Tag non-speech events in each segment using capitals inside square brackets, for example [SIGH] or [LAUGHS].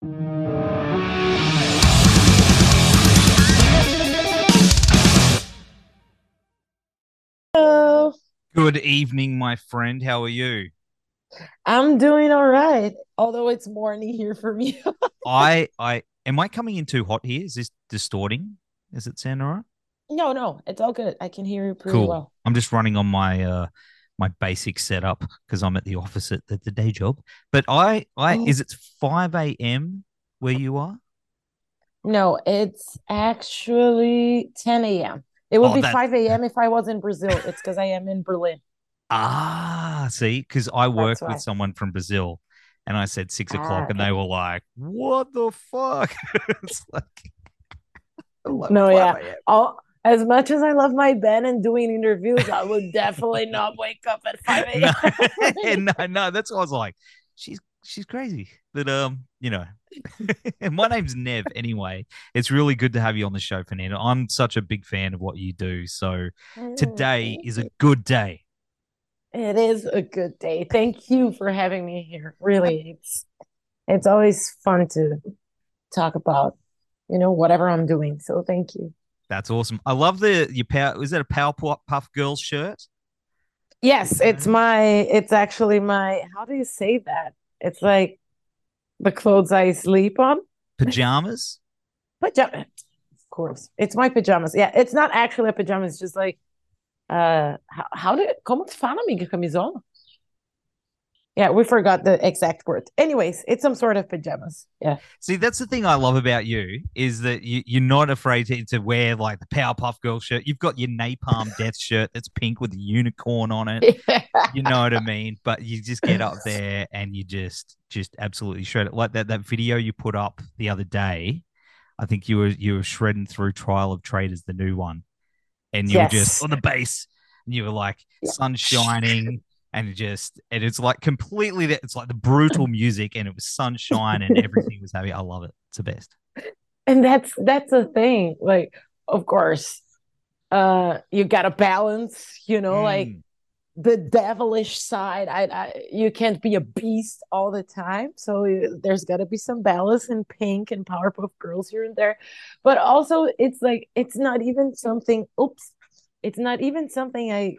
Hello. Good evening, my friend. How are you? I'm doing all right, although it's morning here for me. [LAUGHS] I I am I coming in too hot here? Is this distorting? Is it sound all right? No, no, it's all good. I can hear you pretty Cool. well. I'm just running on my uh my basic setup because I'm at the office at the, the day job. But I I Oh, is it 5 a.m. where you are? no, it's actually 10 a.m. It would Oh, be that 5 a.m. if I was in Brazil. It's because I am in Berlin. [LAUGHS] ah see, because I work with someone from Brazil and I said six o'clock Ah, and they were like, What the fuck? [LAUGHS] it's like [LAUGHS] like No, yeah. All, as much as I love my band and doing interviews, I would [LAUGHS] definitely not wake up at 5 [LAUGHS] a.m. [LAUGHS] no, no. That's what I was like. She's she's crazy. But um, you know, my name's Nev. Anyway, it's really good to have you on the show, Fernando. I'm such a big fan of what you do. So Mm, today is a good day. It is a good day. Thank you for having me here. Really, it's it's always fun to talk about, you know, whatever I'm doing. So thank you. That's awesome. I love the your power. Is that a Powerpuff Puff Girls shirt? Yes, it's my, it's actually my, how do you say that? It's like the clothes I sleep on. Pajamas. [LAUGHS] Pajama, of course. It's my pajamas. Yeah, it's not actually a pajama. It's just like, uh, how, how do, como fala, amiga, camisola? Yeah, we forgot the exact word. Anyways, it's some sort of pajamas. Yeah. See, that's the thing I love about you is that you, you're not afraid to, to wear like the Powerpuff girl shirt. You've got your Napalm [LAUGHS] Death shirt that's pink with a unicorn on it. You know what I mean? But you just get up [LAUGHS] there and you just just absolutely shred it. Like that that video you put up the other day. I think you were you were shredding through Trial of Traitors, the new one, and you were just on the bass and you were like Yeah. sun shining, and just and it's like completely that it's like the brutal [LAUGHS] music, and it was sunshine, and everything was happy. I love it. It's the best. And that's that's the thing. Like, of course, uh, you gotta balance, you know, like Mm, the devilish side. I, I you can't be a beast all the time. So there's gotta be some balance in pink and Powerpuff Girls here and there. But also it's like it's not even something, oops, it's not even something I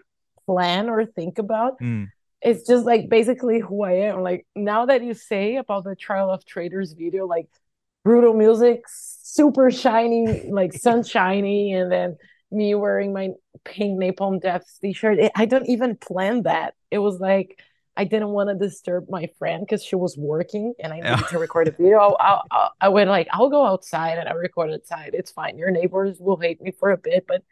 plan or think about. mm. It's just like basically who I am. Like now that you say about the Trial of Traitors video, like brutal music, super shiny, like [LAUGHS] sunshiny, and then me wearing my pink Napalm Death t-shirt. It, I don't even plan that. It was like I didn't want to disturb my friend because she was working and I needed to record a video. I, I, I went like, I'll go outside and I record outside. It's fine. Your neighbors will hate me for a bit, but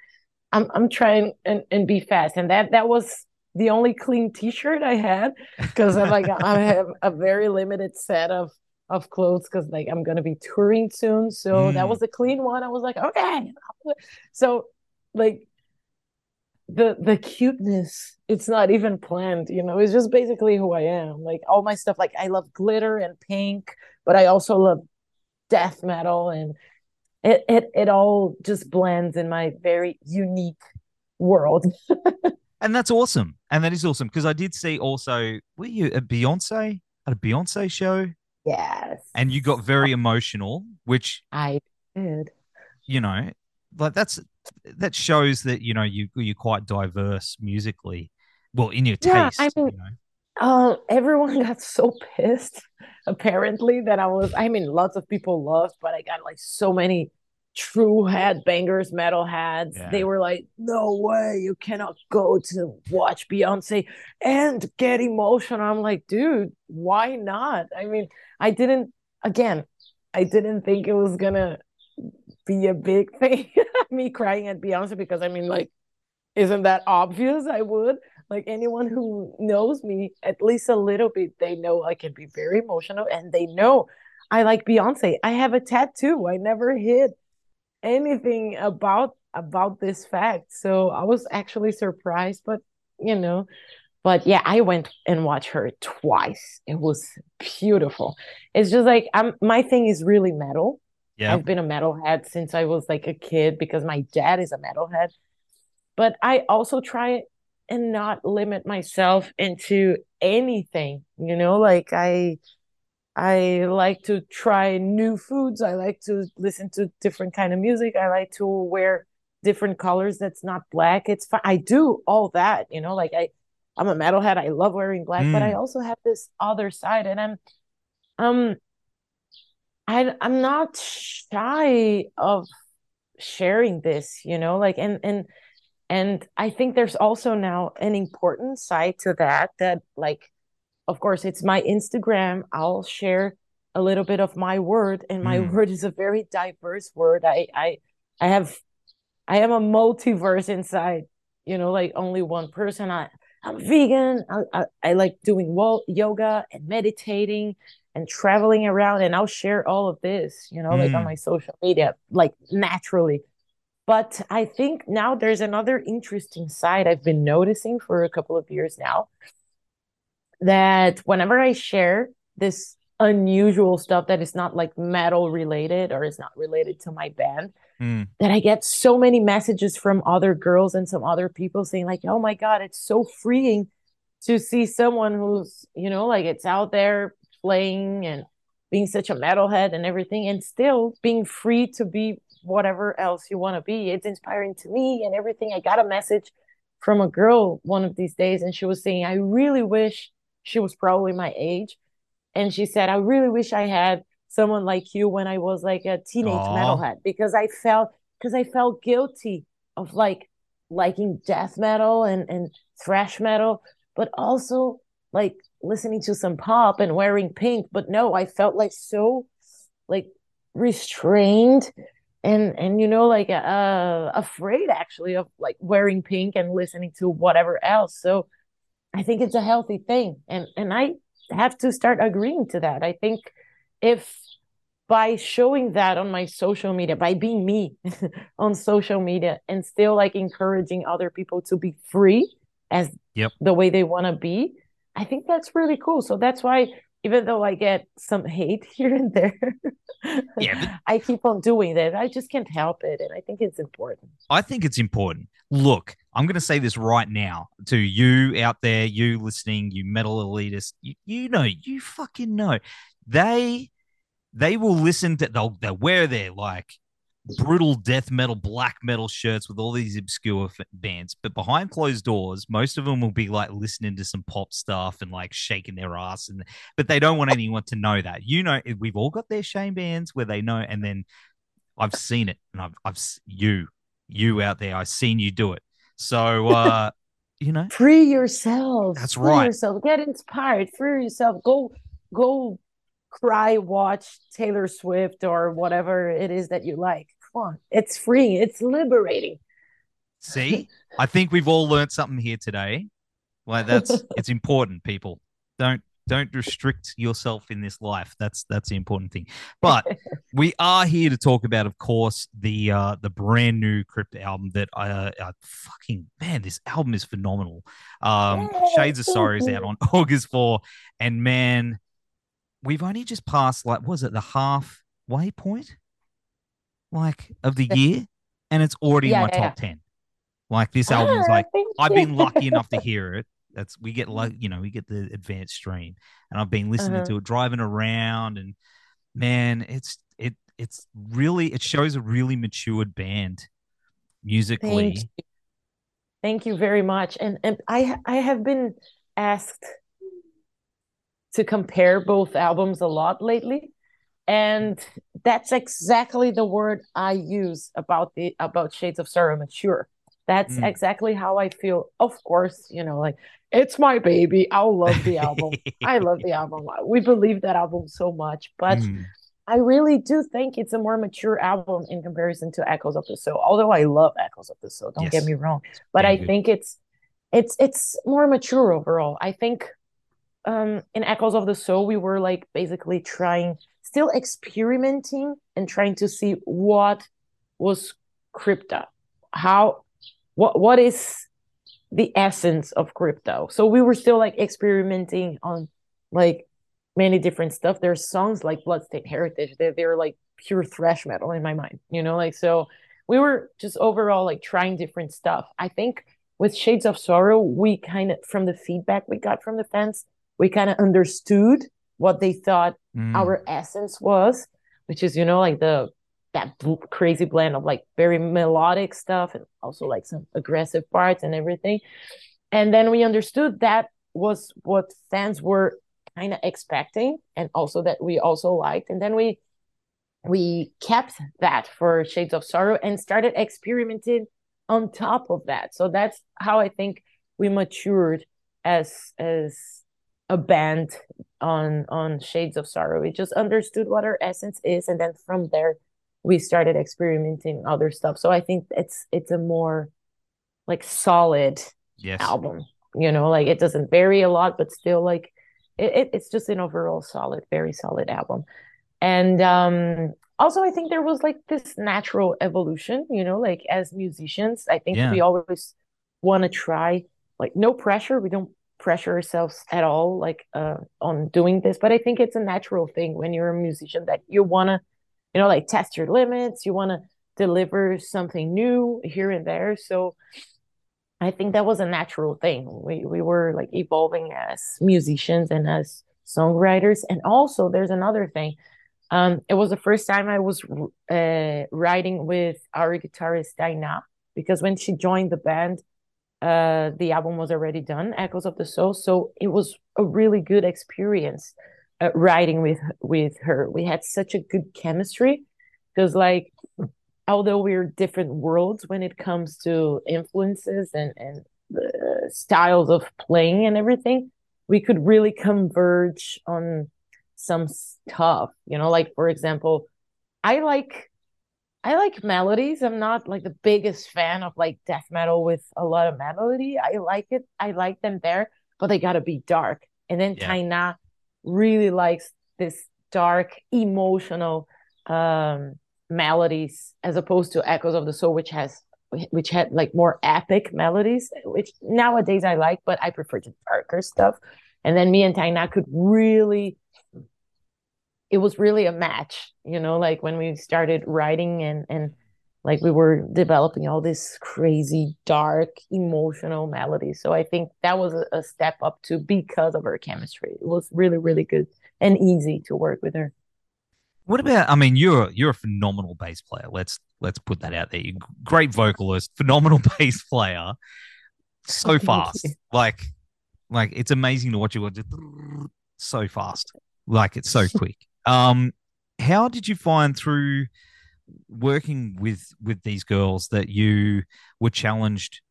I'm I'm trying and, and be fast. And that that was the only clean t-shirt I had because I'm like I have a very limited set of of clothes because like I'm gonna be touring soon. So that Mm. was a clean one. I was like, okay. So like the the cuteness, it's not even planned, you know, it's just basically who I am. Like all my stuff, like I love glitter and pink, but I also love death metal and it it it all just blends in my very unique world. [LAUGHS] And that's awesome. And that is awesome because I did see also, were you at Beyonce at a Beyonce show? Yes, and you got very emotional, which I did. you know, like that's that shows that you know you you're quite diverse musically. Well, in your Yeah, I taste, mean, you know. Uh, everyone [LAUGHS] got so pissed apparently that I was. I mean, lots of people loved, but I got like so many true headbangers, metal heads. They were like, "No way, you cannot go to watch Beyonce and get emotional." I'm like, dude, why not? I mean, I didn't. Again, I didn't think it was gonna be a big [LAUGHS] thing. Me crying at Beyonce because I mean, like, isn't that obvious? I would. Like anyone who knows me at least a little bit, they know I can be very emotional and they know I like Beyonce. I have a tattoo. I never hid anything about about this fact. So I was actually surprised, but you know, but yeah, I went and watched her twice. It was beautiful. It's just like I'm my thing is really metal. Yeah. I've been a metalhead since I was like a kid because my dad is a metalhead. But I also try and not limit myself into anything, you know, like I I like to try new foods. I like to listen to different kind of music. I like to wear different colors that's not black. It's fine. I do all that, you know, like I I'm a metalhead. I love wearing black, mm. but I mm. also have this other side and I'm um I I'm not shy of sharing this, you know, like and and and I think there's also now an important side to that that like of course it's my instagram i'll share a little bit of my word and my mm. word is a very diverse word i i i have i am a multiverse inside you know like only one person i i'm vegan i i, I like doing well yoga and meditating and traveling around and i'll share all of this you know mm. like on mm. my social media like naturally but i think now there's another interesting side i've been noticing for a couple of years now that whenever I share this unusual stuff that is not like metal related or is not related to my band, mm. that I get so many messages from other girls and some other people saying, like, oh my God, it's so freeing to see someone who's, you know, like it's out there playing and being such a metalhead and everything and still being free to be whatever else you want to be. It's inspiring to me and everything. I got a message from a girl one of these days and she was saying, I really wish she was probably my age. And she said, I really wish I had someone like you when I was like a teenage Aww. metalhead because I felt because I felt guilty of like liking death metal and, and thrash metal, but also like listening to some pop and wearing pink. But no, I felt like so like restrained and and you know like uh afraid actually of like wearing pink and listening to whatever else so I think it's a healthy thing. And and I have to start agreeing to that. I think if by showing that on my social media, by being me [LAUGHS] on social media and still like encouraging other people to be free as yep. the way they want to be, I think that's really cool. So that's why even though I get some hate [LAUGHS] here and there, yeah. I keep on doing that. I just can't help it. And I think it's important. I think it's important. Look, I'm going to say this right now to you out there, you listening, you metal elitist. You, you know, you fucking know. They they will listen to they'll they'll wear their like brutal death metal, black metal shirts with all these obscure f- bands. But behind closed doors, most of them will be like listening to some pop stuff and like shaking their ass. And but they don't want anyone to know that. You know, we've all got their shame bands where they know. And then I've seen it, and I've I've you you out there, I've seen you do it. So. uh [LAUGHS] you know free yourself that's free right yourself get inspired free yourself go go cry watch taylor swift or whatever it is that you like fun. It's free. It's liberating. See, [LAUGHS] I think we've all learned something here today. Like that's [LAUGHS] it's important, people. Don't don't restrict yourself in this life. That's that's the important thing. But [LAUGHS] we are here to talk about, of course, the uh the brand new Crypta album that I uh, uh, fucking man, this album is phenomenal. Um Shades of Sorrow is out on August 4. And man, we've only just passed like was it the halfway point? Like of the year, and it's already yeah, in my yeah, top yeah. ten. Like this album is ah, like I've been lucky enough to [LAUGHS] hear it. That's we get like you know we get the advanced stream, and I've been listening uh-huh. to it driving around, and man, it's it it's really it shows a really matured band musically. Thank you, Thank you very much, and and I I have been asked to compare both albums a lot lately and that's exactly the word i use about the about shades of sorrow mature that's mm. exactly how i feel of course you know like it's my baby i'll love the album i love the album [LAUGHS] we believe that album so much but mm. i really do think it's a more mature album in comparison to echoes of the soul although i love echoes of the soul don't yes. get me wrong but i good. think it's it's it's more mature overall i think um in echoes of the soul we were like basically trying still experimenting and trying to see what was Crypta. How what what is the essence of Crypta? So we were still like experimenting on like many different stuff. There's songs like bloodstained heritage. They're, they're like pure thrash metal in my mind you know? Like so we were just overall like trying different stuff. I think with shades of sorrow we kind of from the feedback we got from the fans we kind of understood what they thought Mm. our essence was, which is, you know, like the that crazy blend of like very melodic stuff and also like some aggressive parts and everything. And then we understood that was what fans were kind of expecting and also that we also liked. And then we we kept that for Shades of Sorrow and started experimenting on top of that. So that's how I think we matured as as a band on on Shades of Sorrow. We just understood what our essence is, and then from there we started experimenting other stuff. So I think it's it's a more like solid yes. album. You know, like it doesn't vary a lot, but still like it, it, it's just an overall solid, very solid album. And um also I think there was like this natural evolution, you know, like as musicians, I think Yeah. we always want to try like no pressure. We don't pressure ourselves at all like uh on doing this, but I think it's a natural thing when you're a musician that you want to you know like test your limits, you want to deliver something new here and there. So I think that was a natural thing. We we were like evolving as musicians and as songwriters. And also, there's another thing. Um, it was the first time I was uh, writing with our guitarist Taina because when she joined the band, uh, the album was already done, Echoes of the Soul. So it was a really good experience uh, writing with with her. We had such a good chemistry because, like, although we're different worlds when it comes to influences and and the styles of playing and everything, we could really converge on some stuff. You know, like for example, I like I like melodies. I'm not like the biggest fan of like death metal with a lot of melody. I like it. I like them there, but they gotta be dark. And then Yeah. Taina really likes this dark, emotional um melodies as opposed to Echoes of the Soul, which has which had like more epic melodies, which nowadays I like, but I prefer the darker stuff. And then me and Taina could really it was really a match, you know, like when we started writing and and like we were developing all this crazy dark emotional melody So I think that was a, step up too because of her chemistry. It was really really good and easy to work with her. What about? I mean, you're you're a phenomenal bass player. Let's let's put that out there. You're great vocalist, phenomenal [LAUGHS] bass player. So fast, like like it's amazing to watch you so fast. Like it's so [LAUGHS] quick. Um, how did you find through working with with these girls that you were challenged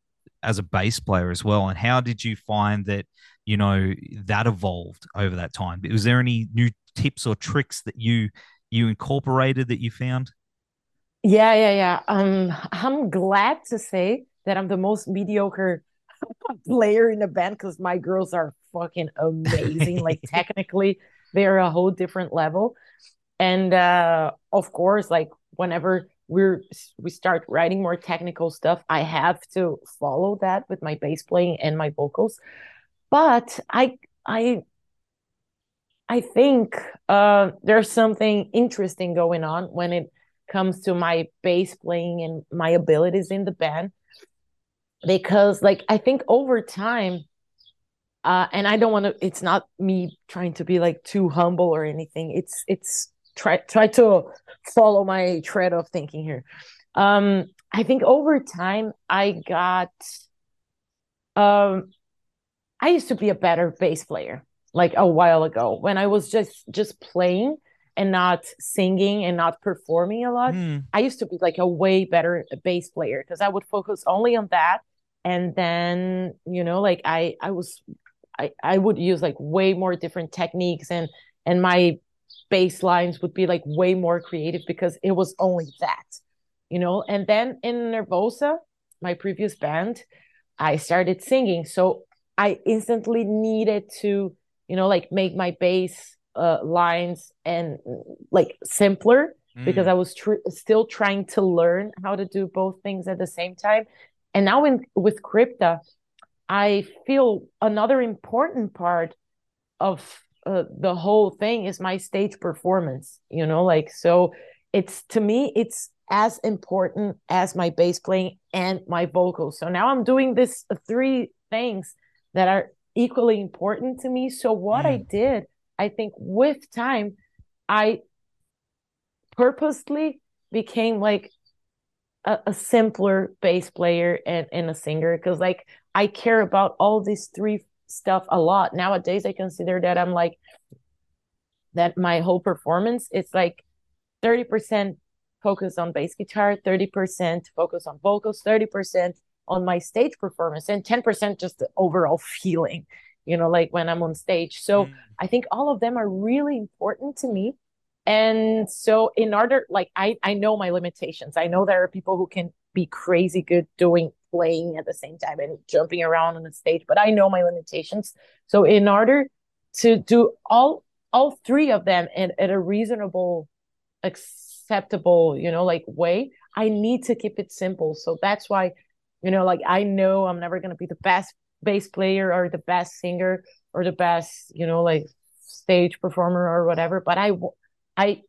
as a bass player as well? And how did you find that you know that evolved over that time? Was there any new tips or tricks that you you incorporated that you found? Yeah, yeah, yeah. Um, I'm glad to say that I'm the most mediocre [LAUGHS] player in the band because my girls are fucking [LAUGHS] amazing. like technically, they're a whole different level. And uh, of course, like whenever we're we start writing more technical stuff, I have to follow that with my bass playing and my vocals. But I I I think uh, there's something interesting going on when it comes to my bass playing and my abilities in the band because like I think over time uh and I don't want to it's not me trying to be like too humble or anything. It's it's try try to follow my thread of thinking here. Um I think over time I got um I used to be a better bass player like a while ago when I was just just playing and not singing and not performing a lot. Hmm. I used to be like a way better bass player because I would focus only on that and then you know like I I was I I would use like way more different techniques and and my bass lines would be like way more creative because it was only that you know and then in Nervosa my previous band I started singing so I instantly needed to you know like make my bass uh, lines and like simpler because Mm. I was tr- still trying to learn how to do both things at the same time. And now in with Crypta, I feel another important part of uh, the whole thing is my stage performance. You know, like so, it's to me it's as important as my bass playing and my vocals. So now I'm doing this uh, three things that are equally important to me. So what I did I think with time, I purposely became like a, a simpler bass player and, and a singer because like I care about all these three stuff a lot. Nowadays I consider that I'm like that my whole performance it's like 30% focus on bass guitar, 30% focus on vocals, 30% on my stage performance, and 10% just the overall [LAUGHS] feeling, you know, like when I'm on stage. So mm. I think all of them are really important to me and so in order like i i know my limitations. I know there are people who can be crazy good doing playing at the same time and jumping around on the stage but i know my limitations. So in order to do all all three of them in, at a reasonable acceptable you know like way i need to keep it simple. So that's why you know like i know i'm never going to be the best bass player or the best singer or the best you know like stage performer or whatever but i I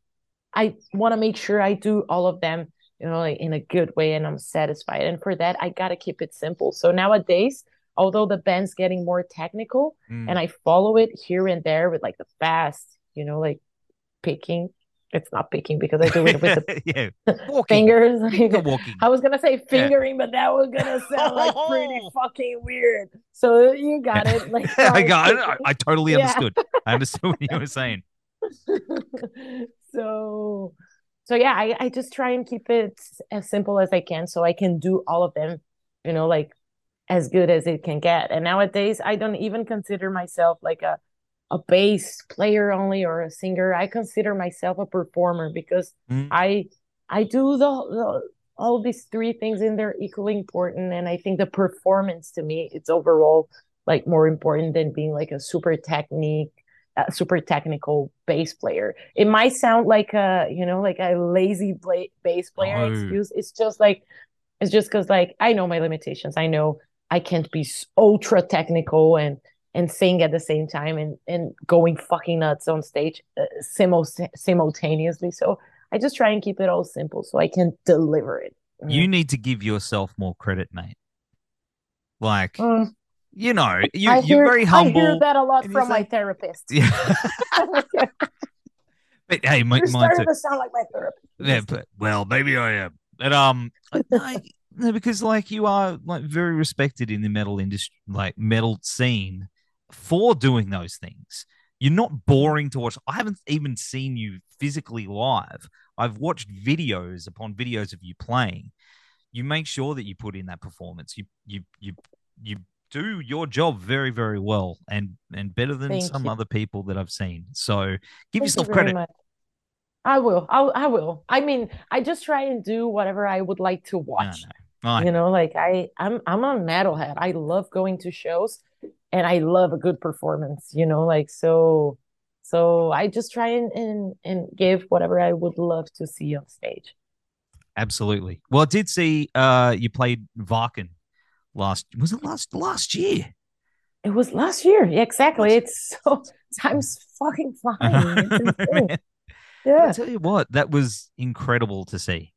I want to make sure I do all of them, you know, like in a good way and I'm satisfied. And for that, I got to keep it simple. So nowadays, although the band's getting more technical mm. and I follow it here and there with like the fast, you know, like picking. It's not picking because I do it with the [LAUGHS] yeah. fingers. walking. I was gonna say fingering, yeah. but that was gonna [LAUGHS] sound like pretty fucking weird. So you got it. Like [LAUGHS] I got it. I, I totally yeah. understood. I understood what you were saying. [LAUGHS] so so yeah I, I just try and keep it as simple as i can so i can do all of them you know like as good as it can get. And nowadays i don't even consider myself like a a bass player only or a singer. I consider myself a performer because mm. i i do the, the all these three things and they're equally important. And i think the performance to me it's overall like more important than being like a super technique a super technical bass player. It might sound like a, you know, like a lazy bla- bass player oh. excuse. It's just like, it's just because like I know my limitations. I know I can't be ultra technical and and sing at the same time and and going fucking nuts on stage uh, simultaneously. So I just try and keep it all simple so I can deliver it. You need to give yourself more credit, mate. Like, mm you know, you, are very humble. I hear that a lot from my therapist. [LAUGHS] Yeah. [LAUGHS] but hey, my, You're starting to sound like my therapist. Yeah, but well, maybe I am. But um, [LAUGHS] no, because like you are like very respected in the metal industry, like metal scene, for doing those things. You're not boring to watch. I haven't even seen you physically live. I've watched videos upon videos of you playing. You make sure that you put in that performance. You you you you do your job very, very well and and better than Thank some you. other people that I've seen. So give Thank yourself you credit. Much. I will. I'll, I will. I mean, I just try and do whatever I would like to watch. No, no. You know, like I, I'm, I'm a metalhead. I love going to shows, and I love a good performance. You know, like so, so I just try and and and give whatever I would love to see on stage. Absolutely. Well, I did see uh you played Wacken last was it last last year? It was last year. Yeah, exactly. It's so [LAUGHS] time's fucking [LAUGHS] flying. yeah. I tell you what, that was incredible to see.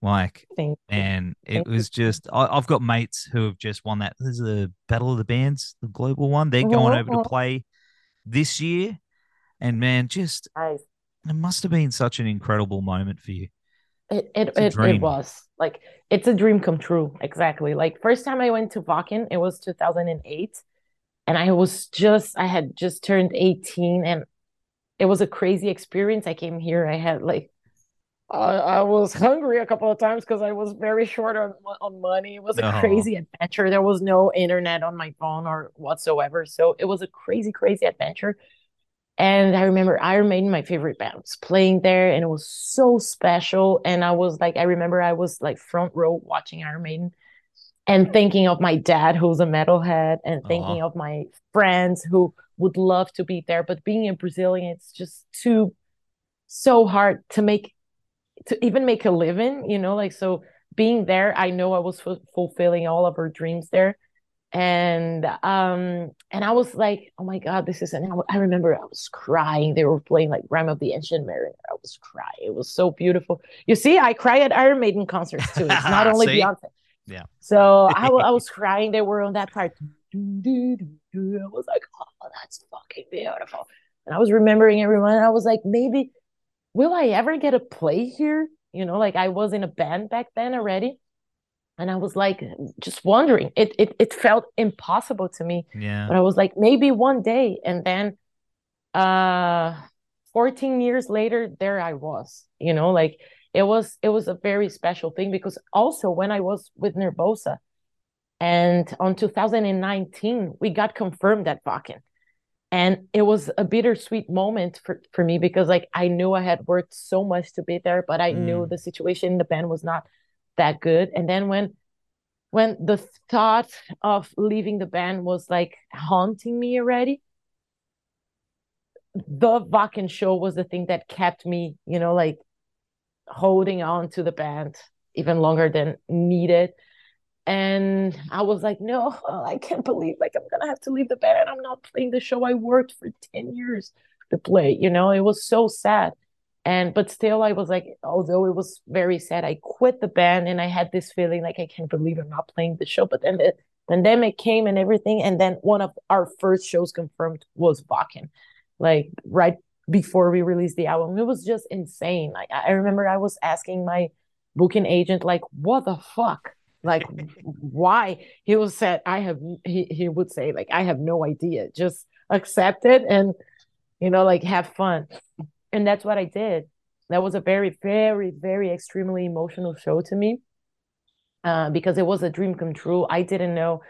Like, and it was just, I, have got mates who have just won that. There's a Battle of the Bands, the global one. They're going over to play this year. And man, just, nice. it must have been such an incredible moment for you. It it it, it, was like it's a dream come true. Exactly. Like first time I went to Wacken, it was 2008, and I was just I had just turned 18, and it was a crazy experience. I came here, I had like I, I was hungry a couple of times because I was very short on on money. It was a crazy adventure. There was no internet on my phone or whatsoever, so it was a crazy, crazy adventure. And I remember Iron Maiden, my favorite band, was playing there, and it was so special. And I was like, I remember I was like front row watching Iron Maiden and thinking of my dad, who's a metalhead, and thinking uh-huh. of my friends who would love to be there. But being a Brazilian, it's just too so hard to make to even make a living, you know, like so being there, I know I was f- fulfilling all of our dreams there and um and i was like oh my god this is and i remember i was crying. They were playing like rime of the ancient mariner. I was crying. It was so beautiful. You see i cry at iron maiden concerts too. It's not [LAUGHS] only beyonce. Yeah. So I, I was crying. They were on that part. I was like oh that's fucking beautiful. And I was remembering everyone. I was like, maybe will I ever get a play here? You know, like I was in a band back then already. And I was like just wondering. It it it felt impossible to me. Yeah. But I was like, maybe one day. And then uh 14 years later, there I was, you know, like it was it was a very special thing because also when I was with Nervosa and on 2019 we got confirmed at Wacken and it was a bittersweet moment for, for me because like i knew i had worked so much to be there but i mm. knew the situation in the band was not that good and then when when the thought of leaving the band was like haunting me already the Wacken show was the thing that kept me you know like holding on to the band even longer than needed and I was like, no, [LAUGHS] I can't believe like I'm gonna have to leave the band. I'm not playing the show I worked for 10 years to play. You know, it was so sad. And but still I was like, although it was very sad, I quit the band and I had this feeling like I can't believe I'm not playing the show. But then the pandemic came and everything. And then one of our first shows confirmed was Wacken. Like right before we released the album. It was just insane. Like I remember I was asking my booking agent, like, what the fuck? like why he was said i have he, he would say like i have no idea just accept it and you know like have fun and that's what i did. That was a very very very extremely emotional show to me uh, because it was a dream come true. I didn't know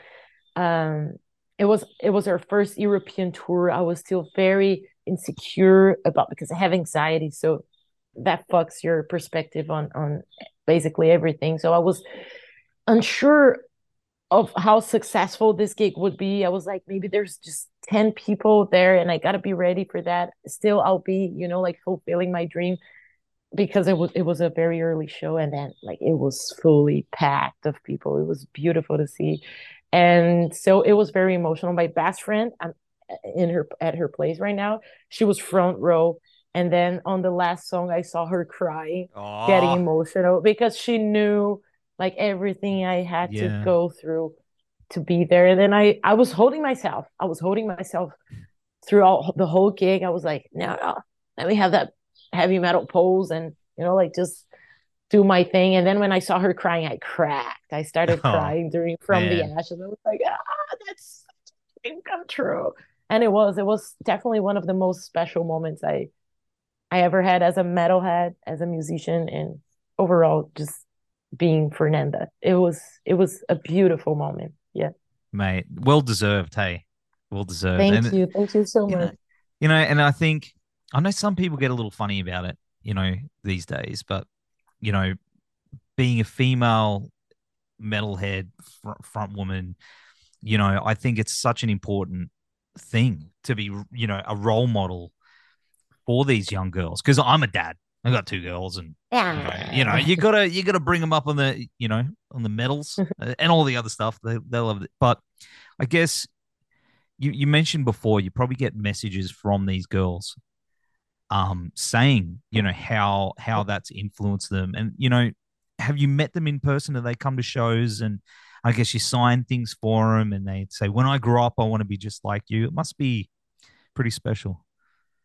um, it was it was our first european tour. I was still very insecure about because i have anxiety. So that fucks your perspective on on basically everything. So i was unsure of how successful this gig would be. I was like, maybe there's just 10 people there and I got to be ready for that. Still, I'll be, you know, like fulfilling my dream because it was it was a very early show and then like it was fully packed of people. It was beautiful to see. And so it was very emotional. My best friend, I'm uh, in her at her place right now. She was front row. And then on the last song, I saw her crying, Aww. getting emotional because she knew like everything I had yeah. to go through to be there. And then I I was holding myself. I was holding myself throughout the whole gig. I was like, no, no, let me have that heavy metal pose and you know, like just do my thing. And then when I saw her crying, I cracked. I started oh, crying during from man. the ashes. I was like, ah, that's dream come true. And it was, it was definitely one of the most special moments I I ever had as a metalhead, as a musician, and overall just being Fernanda. It was it was a beautiful moment. Mate, well deserved, hey. Well deserved. Thank and, you. Thank you so you much. Know, you know, and I think I know some people get a little funny about it, you know, these days, but you know, being a female metalhead front, front woman, you know, I think it's such an important thing to be, you know, a role model for these young girls because I'm a dad. I got two girls, and yeah. you know, you gotta you gotta bring them up on the you know on the medals [LAUGHS] and all the other stuff. They they love it, but I guess you you mentioned before you probably get messages from these girls, um, saying you know how how that's influenced them, and you know, have you met them in person? Do they come to shows and I guess you sign things for them, and they say, "When I grow up, I want to be just like you." It must be pretty special.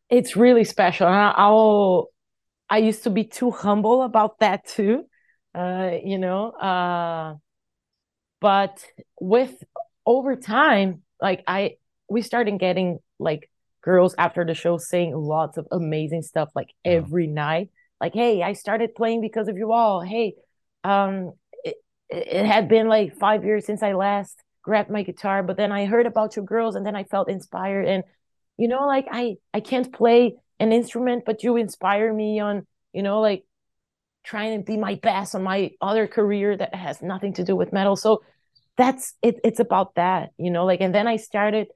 It's really special. And I'll I used to be too humble about that too, uh, you know. Uh, but with over time, like I, we started getting like girls after the show saying lots of amazing stuff, like every night. Like, hey, I started playing because of you all. Hey, um, it, it had been like five years since I last grabbed my guitar, but then I heard about you girls, and then I felt inspired. And you know, like I, I can't play an instrument, but you inspire me on, you know, like trying to be my best on my other career that has nothing to do with metal. So that's it, it's about that, you know, like, and then I started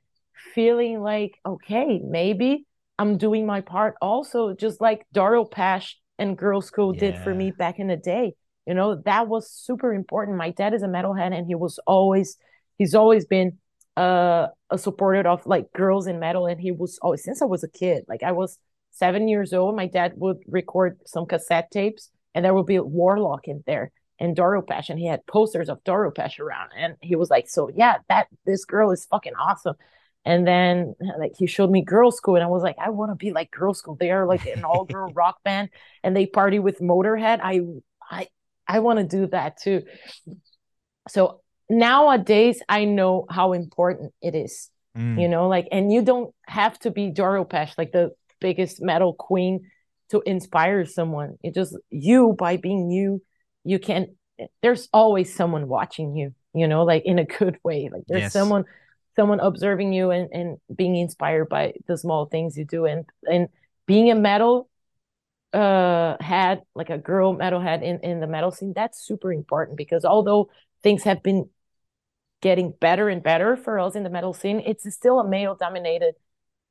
feeling like, okay, maybe I'm doing my part also, just like Doro Pesch and Girlschool yeah. did for me back in the day. You know, that was super important. My dad is a metalhead and he was always, he's always been uh, a supporter of like girls in metal. And he was always, since I was a kid, like I was seven years old, my dad would record some cassette tapes and there would be Warlock in there and Doro Pesch, and he had posters of Doro Pesch around. And he was like, So yeah, that this girl is fucking awesome. And then like he showed me Girlschool and I was like, I want to be like Girlschool. They are like an all girl [LAUGHS] rock band and they party with Motorhead. I I I want to do that too. So nowadays I know how important it is. Mm. You know, like and you don't have to be Doro Pesch, like the biggest metal queen to inspire someone. It just you by being you, you can there's always someone watching you, you know, like in a good way. Like there's yes. someone someone observing you and, and being inspired by the small things you do and and being a metal uh head like a girl metal head in in the metal scene that's super important because although things have been getting better and better for us in the metal scene it's still a male dominated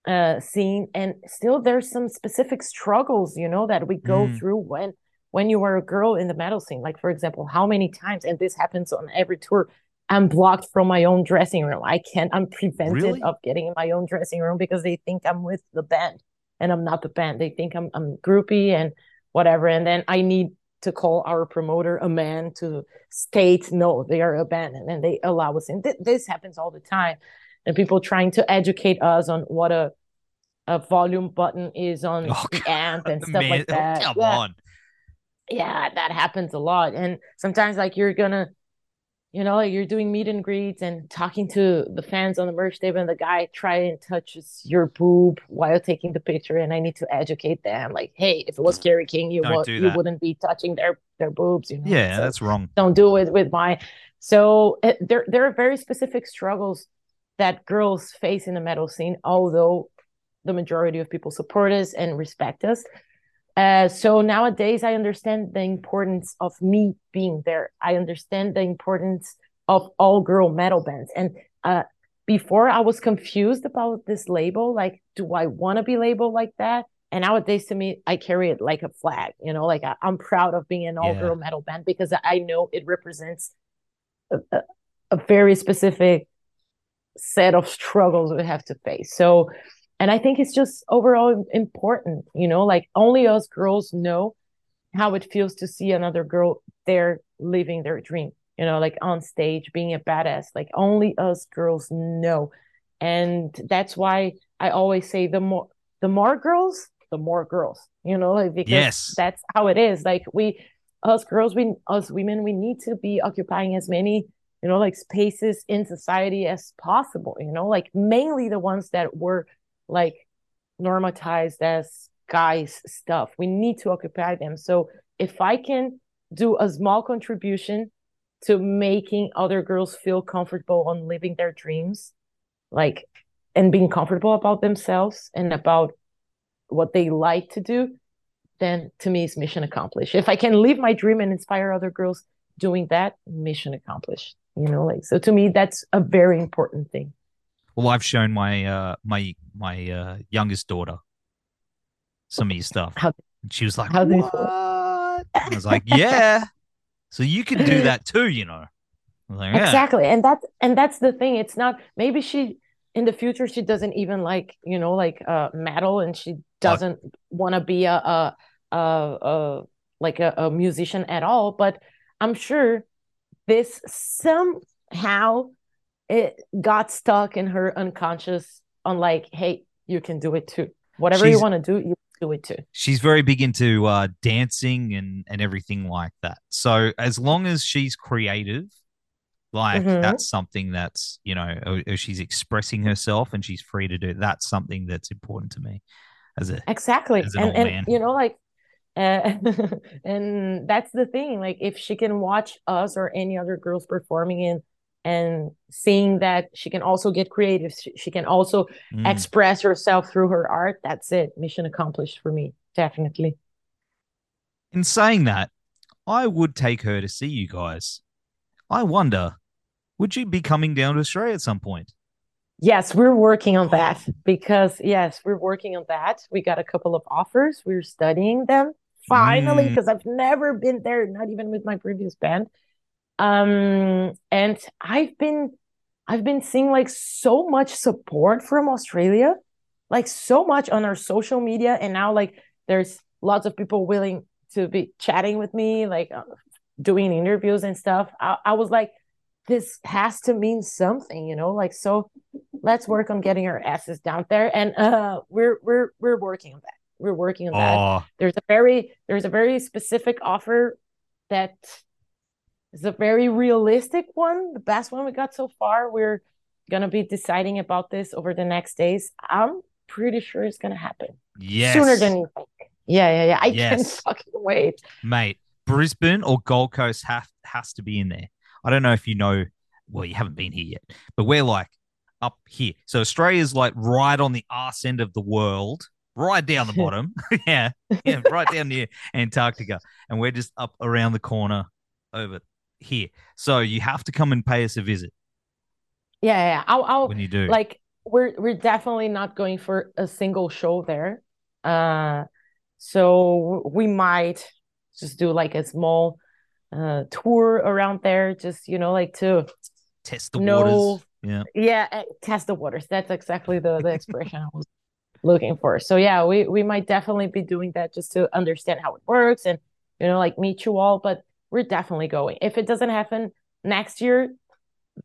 uh scene and still there's some specific struggles you know that we go mm. through when when you are a girl in the metal scene like for example how many times and this happens on every tour I'm blocked from my own dressing room. I can't, I'm prevented really? of getting in my own dressing room because they think I'm with the band and I'm not the band. They think I'm, I'm groupie and whatever. And then I need to call our promoter a man to state, no, they are a band. And then they allow us in. Th- this happens all the time. And people trying to educate us on what a, a volume button is on oh, the amp and stuff man. like that. Come yeah. on. Yeah, that happens a lot. And sometimes like you're gonna you know, like you're doing meet and greets and talking to the fans on the merch table, and the guy try and touches your boob while taking the picture, and I need to educate them, like, hey, if it was Kerry King, you would you wouldn't be touching their their boobs, you know. Yeah, so that's wrong. Don't do it with my. So it, there there are very specific struggles that girls face in the metal scene, although the majority of people support us and respect us. Uh, so nowadays, I understand the importance of me being there. I understand the importance of all girl metal bands. And uh, before, I was confused about this label. Like, do I want to be labeled like that? And nowadays, to me, I carry it like a flag. You know, like I, am proud of being an all girl yeah. metal band because I know it represents a, a, a very specific set of struggles we have to face. So and i think it's just overall important you know like only us girls know how it feels to see another girl there living their dream you know like on stage being a badass like only us girls know and that's why i always say the more the more girls the more girls you know like because yes. that's how it is like we us girls we us women we need to be occupying as many you know like spaces in society as possible you know like mainly the ones that were like normatized as guys stuff. We need to occupy them. So if I can do a small contribution to making other girls feel comfortable on living their dreams, like and being comfortable about themselves and about what they like to do, then to me it's mission accomplished. If I can live my dream and inspire other girls doing that, mission accomplished. You know, like so to me that's a very important thing. Well, I've shown my uh my my uh youngest daughter some of your stuff. How, she was like, how "What?" I was like, "Yeah." So you can do that too, you know. Like, yeah. Exactly, and that's and that's the thing. It's not maybe she in the future she doesn't even like you know like uh metal, and she doesn't want to be a a, a a like a, a musician at all. But I'm sure this somehow it got stuck in her unconscious on like, hey, you can do it too. Whatever she's, you want to do, you do it too. She's very big into uh, dancing and and everything like that. So as long as she's creative, like mm-hmm. that's something that's you know, she's expressing herself and she's free to do. That's something that's important to me. As a exactly, as an and, and you know, like uh, [LAUGHS] and that's the thing like if she can watch us or any other girls performing in and seeing that she can also get creative she, she can also mm. express herself through her art that's it mission accomplished for me definitely. In saying that i would take her to see you guys. I wonder would you be coming down to australia at some point? Yes we're working on that because yes we're working on that. We got a couple of offers we're studying them finally because mm. i've never been there not even with my previous band. Um and i've been i've been seeing like so much support from australia like so much on our social media. And now like there's lots of people willing to be chatting with me like uh, doing interviews and stuff. I, I was like this has to mean something you know? Like so let's work on getting our asses down there. And uh we're we're we're working on that we're working on that Oh, there's a very there's a very specific offer that is a very realistic one the best one we got so far we're gonna be deciding about this over the next days i'm pretty sure it's gonna happen yes. sooner than you think yeah yeah yeah i can't fucking wait mate. Brisbane or Gold Coast have has to be in there. I don't know if you know. Well, you haven't been here yet, but we're like up here. So Australia's like right on the arse end of the world, right down the bottom. [LAUGHS] [LAUGHS] yeah, yeah, right down near Antarctica, and we're just up around the corner over here. So you have to come and pay us a visit yeah yeah, i'll, I'll when you do. like we're we're definitely not going for a single show there uh so we might just do like a small uh tour around there just you know like to test the no- waters. Yeah. yeah eh, test the waters that's exactly the the expression i was looking for so yeah we we might definitely be doing that just to understand how it works and you know like meet you all but we're definitely going if it doesn't happen next year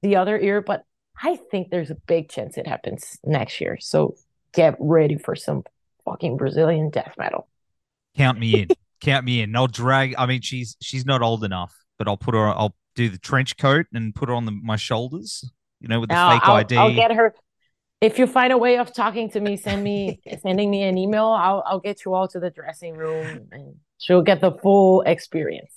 the other year but i think there's a big chance it happens next year so get ready for some fucking brazilian death metal Count me in. [LAUGHS] Count me in. I'll drag. I mean, she's she's not old enough, but I'll put her. I'll do the trench coat and put her on the, my shoulders. You know, with the Now, fake I'll, ID. I'll get her if you find a way of talking to me send me [LAUGHS] sending me an email i'll i'll get you all to the dressing room and she'll get the full experience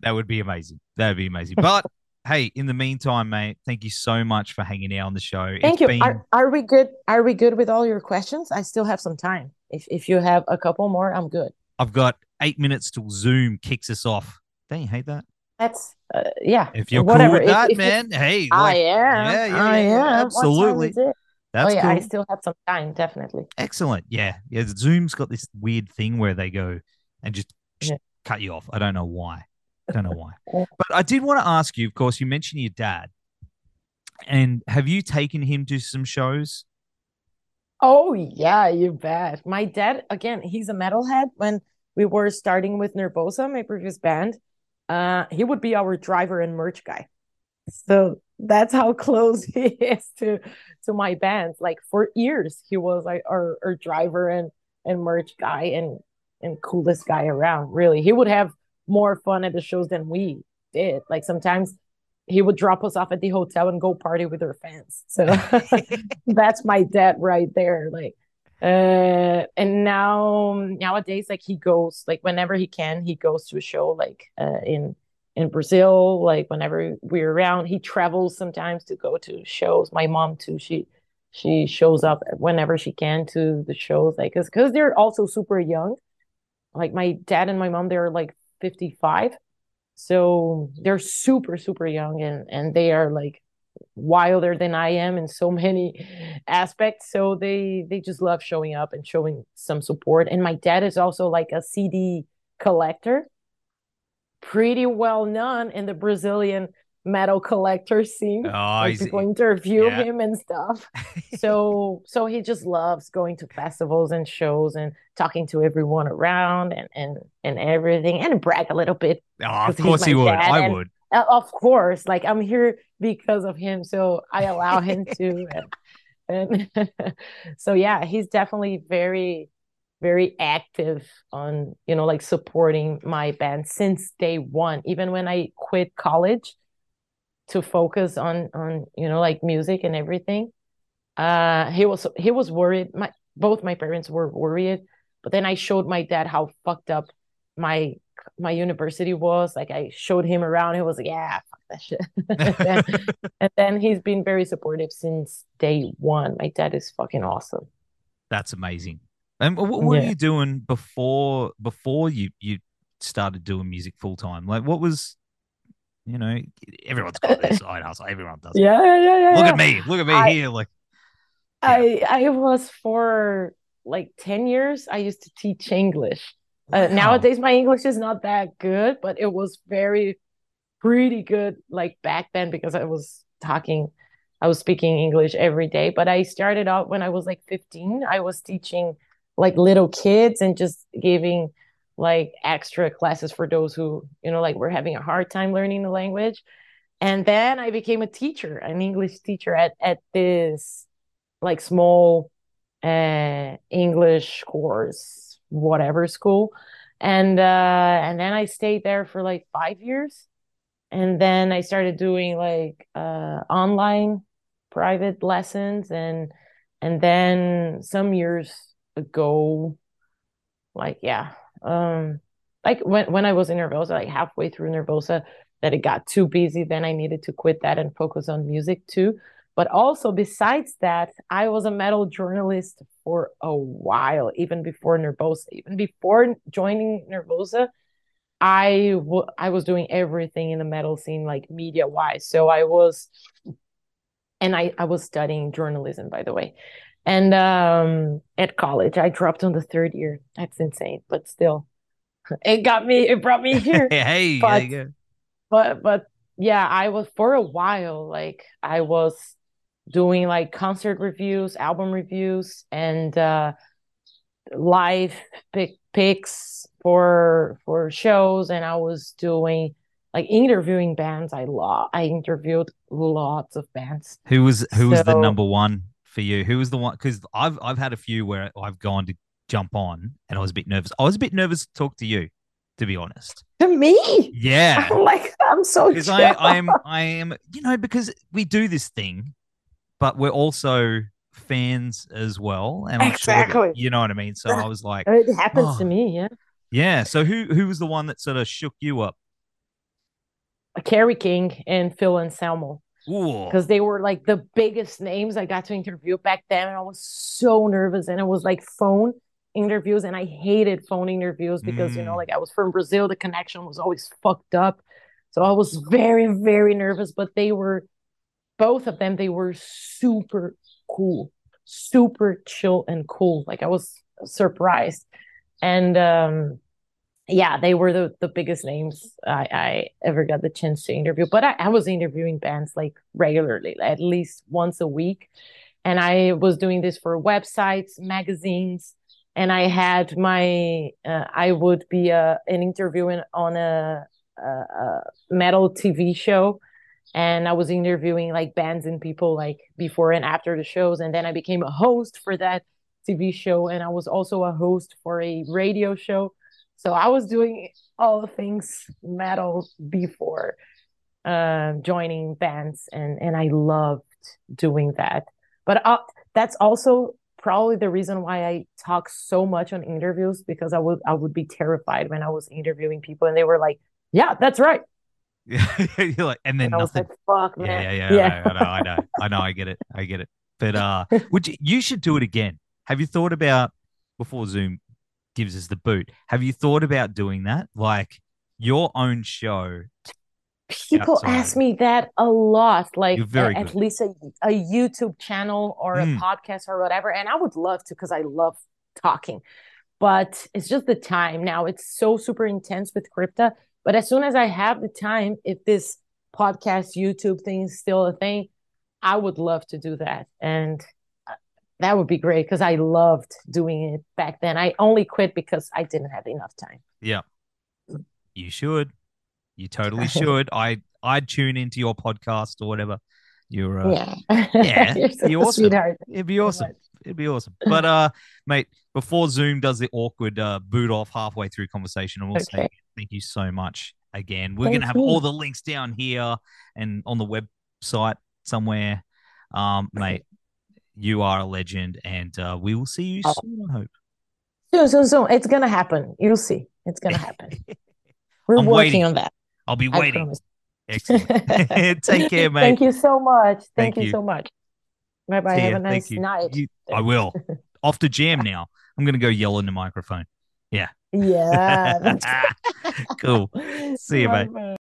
That would be amazing. That would be amazing. But [LAUGHS] hey, in the meantime, mate, thank you so much for hanging out on the show. Thank It's you. been- Are, are we good? Are we good with all your questions? I still have some time. If if you have a couple more, I'm good. I've got eight minutes till Zoom kicks us off. Don't you hate that? That's uh, yeah. If you're Whatever. cool with If- that, if man, hey, I am. yeah, yeah, I yeah, yeah, am. What time absolutely. That's oh yeah, cool. I still have some time. Definitely. Excellent. Yeah. Yeah. Zoom's got this weird thing where they go and just Yeah. cut you off. I don't know why. I don't know why. [LAUGHS] But I did want to ask you, of course, you mentioned your dad. And have you taken him to some shows? Oh yeah, you bet. My dad, again, he's a metalhead. When we were starting with Nervosa, my previous band, uh, he would be our driver and merch guy. So that's how [LAUGHS] close he is to to my band. Like for years, he was like our, our driver and and merch guy and and coolest guy around. Really, he would have more fun at the shows than we did. Like sometimes he would drop us off at the hotel and go party with our fans. So [LAUGHS] that's my dad right there. Like, uh, and now nowadays, like he goes like whenever he can, he goes to a show like uh, in in Brazil. Like whenever we're around, he travels sometimes to go to shows. My mom too. She she shows up whenever she can to the shows. Like, cause because they're also super young. Like my dad and my mom, they're like fifty five. So they're super, super young and and they are like wilder than I am in so many aspects. So they they just love showing up and showing some support. And my dad is also like a CD collector, pretty well known in the Brazilian metal collector scene. Oh, like people interview yeah. him and stuff. [LAUGHS] so so he just loves going to festivals and shows and talking to everyone around and and and everything and brag a little bit Oh, of course he would. I and- would. uh, of course, like I'm here because of him, so I allow him to. [LAUGHS] And, and [LAUGHS] so yeah, he's definitely very, very active on, you know, like supporting my band since day one. Even when I quit college to focus on on, you know, like music and everything. Uh he was he was worried. My both my parents were worried, but then I showed my dad how fucked up my my university was. Like I showed him around. He was like, "Yeah, fuck that shit." [LAUGHS] and, then, [LAUGHS] and then he's been very supportive since day one. My dad is fucking awesome. That's amazing. And what, what were you doing before before you you started doing music full time? Like, what was, you know, everyone's got this [LAUGHS] side hustle. Everyone does. it. Yeah, yeah, yeah. Look yeah. at me. Look at me I- here. Like, I I was for like 10 years I used to teach English. Uh, nowadays my English is not that good, but it was very pretty good like back then because I was talking I was speaking English every day, but I started out when I was like 15. I was teaching like little kids and just giving like extra classes for those who, you know, like were having a hard time learning the language. And then I became a teacher, an English teacher at at this like small uh English course, whatever school. And uh and then I stayed there for like five years. And then I started doing like uh online private lessons and and then some years ago, like yeah, um like when when I was in Nervosa, like halfway through Nervosa, that it got too busy, then I needed to quit that and focus on music too. But also, besides that, I was a metal journalist for a while, even before Nervosa. Even before joining Nervosa, I, w- I was doing everything in the metal scene, like media wise. So I was, and I, I was studying journalism, by the way. And um, at college, I dropped on the third year. That's insane, but still, [LAUGHS] it got me, it brought me here. [LAUGHS] hey, but, but, but yeah, I was for a while, like I was doing like concert reviews, album reviews, and uh, live pick picks for for shows, and I was doing like interviewing bands. I love. I interviewed lots of bands. Who was who so, was the number one for you? Who was the one? Because I've I've had a few where I've gone to jump on, and I was a bit nervous. I was a bit nervous to talk to you, to be honest. To me? Yeah. [LAUGHS] I'm like I'm so. Because I I am I am you know because we do this thing but we're also fans as well. And exactly. Sure that, you know what I mean? So I was like, it happens oh. to me. Yeah. Yeah. So who, who was the one that sort of shook you up? Kerry King and Phil Anselmo. Because they were like the biggest names I got to interview back then. And I was so nervous. And it was like phone interviews. And I hated phone interviews because, mm. you know, mm. like I was from Brazil. The connection was always fucked up. So I was very, very nervous. But they were both of them they were super cool super chill and cool like i was surprised and um yeah they were the, the biggest names I, I ever got the chance to interview but I, I was interviewing bands like regularly at least once a week and i was doing this for websites magazines and i had my uh, i would be uh, an interviewing on a, a, a metal tv show and I was interviewing like bands and people like before and after the shows. And then I became a host for that TV show, and I was also a host for a radio show. So I was doing all the things metal before uh, joining bands, and and I loved doing that. But uh, that's also probably the reason why I talk so much on interviews because I would I would be terrified when I was interviewing people, and they were like, "Yeah, that's right." [LAUGHS] You're like, and then and nothing. Like, Fuck, man. Yeah, yeah, yeah. I know, I know, I know, I get it, I get it. But uh, [LAUGHS] would you, you should do it again? Have you thought about before Zoom gives us the boot? Have you thought about doing that, like your own show? People outside? ask me that a lot, like at least a, a YouTube channel or mm. a hmm. podcast or whatever. And I would love to because I love talking, but it's just the time now. It's so super intense with Crypta but as soon as I have the time, if this podcast, YouTube thing is still a thing, I would love to do that. And that would be great because I loved doing it back then. I only quit because I didn't have enough time. Yeah. You should. You totally [LAUGHS] should. I I'd tune into your podcast or whatever. You're uh, yeah, yeah, [LAUGHS] you're, you're awesome. Sweetheart. It'd be awesome. It'd be awesome. But uh, mate, before Zoom does the awkward uh, boot off halfway through conversation, I will okay. say thank you so much again. We're going to have you. all the links down here and on the website somewhere. Um, mate, you are a legend, and uh, we will see you oh. soon. I hope. Soon, soon, soon. It's gonna happen. You'll see. It's gonna happen. [LAUGHS] We're I'm working waiting. on that. I'll be waiting. Excellent. [LAUGHS] [LAUGHS] Take care, mate. Thank you so much. Thank, Thank you. you. so much. Bye bye. Have a nice night. You, I will. Off to jam now. I'm gonna go yell in the microphone. Yeah. Yeah. cool. See you, Bye, mate.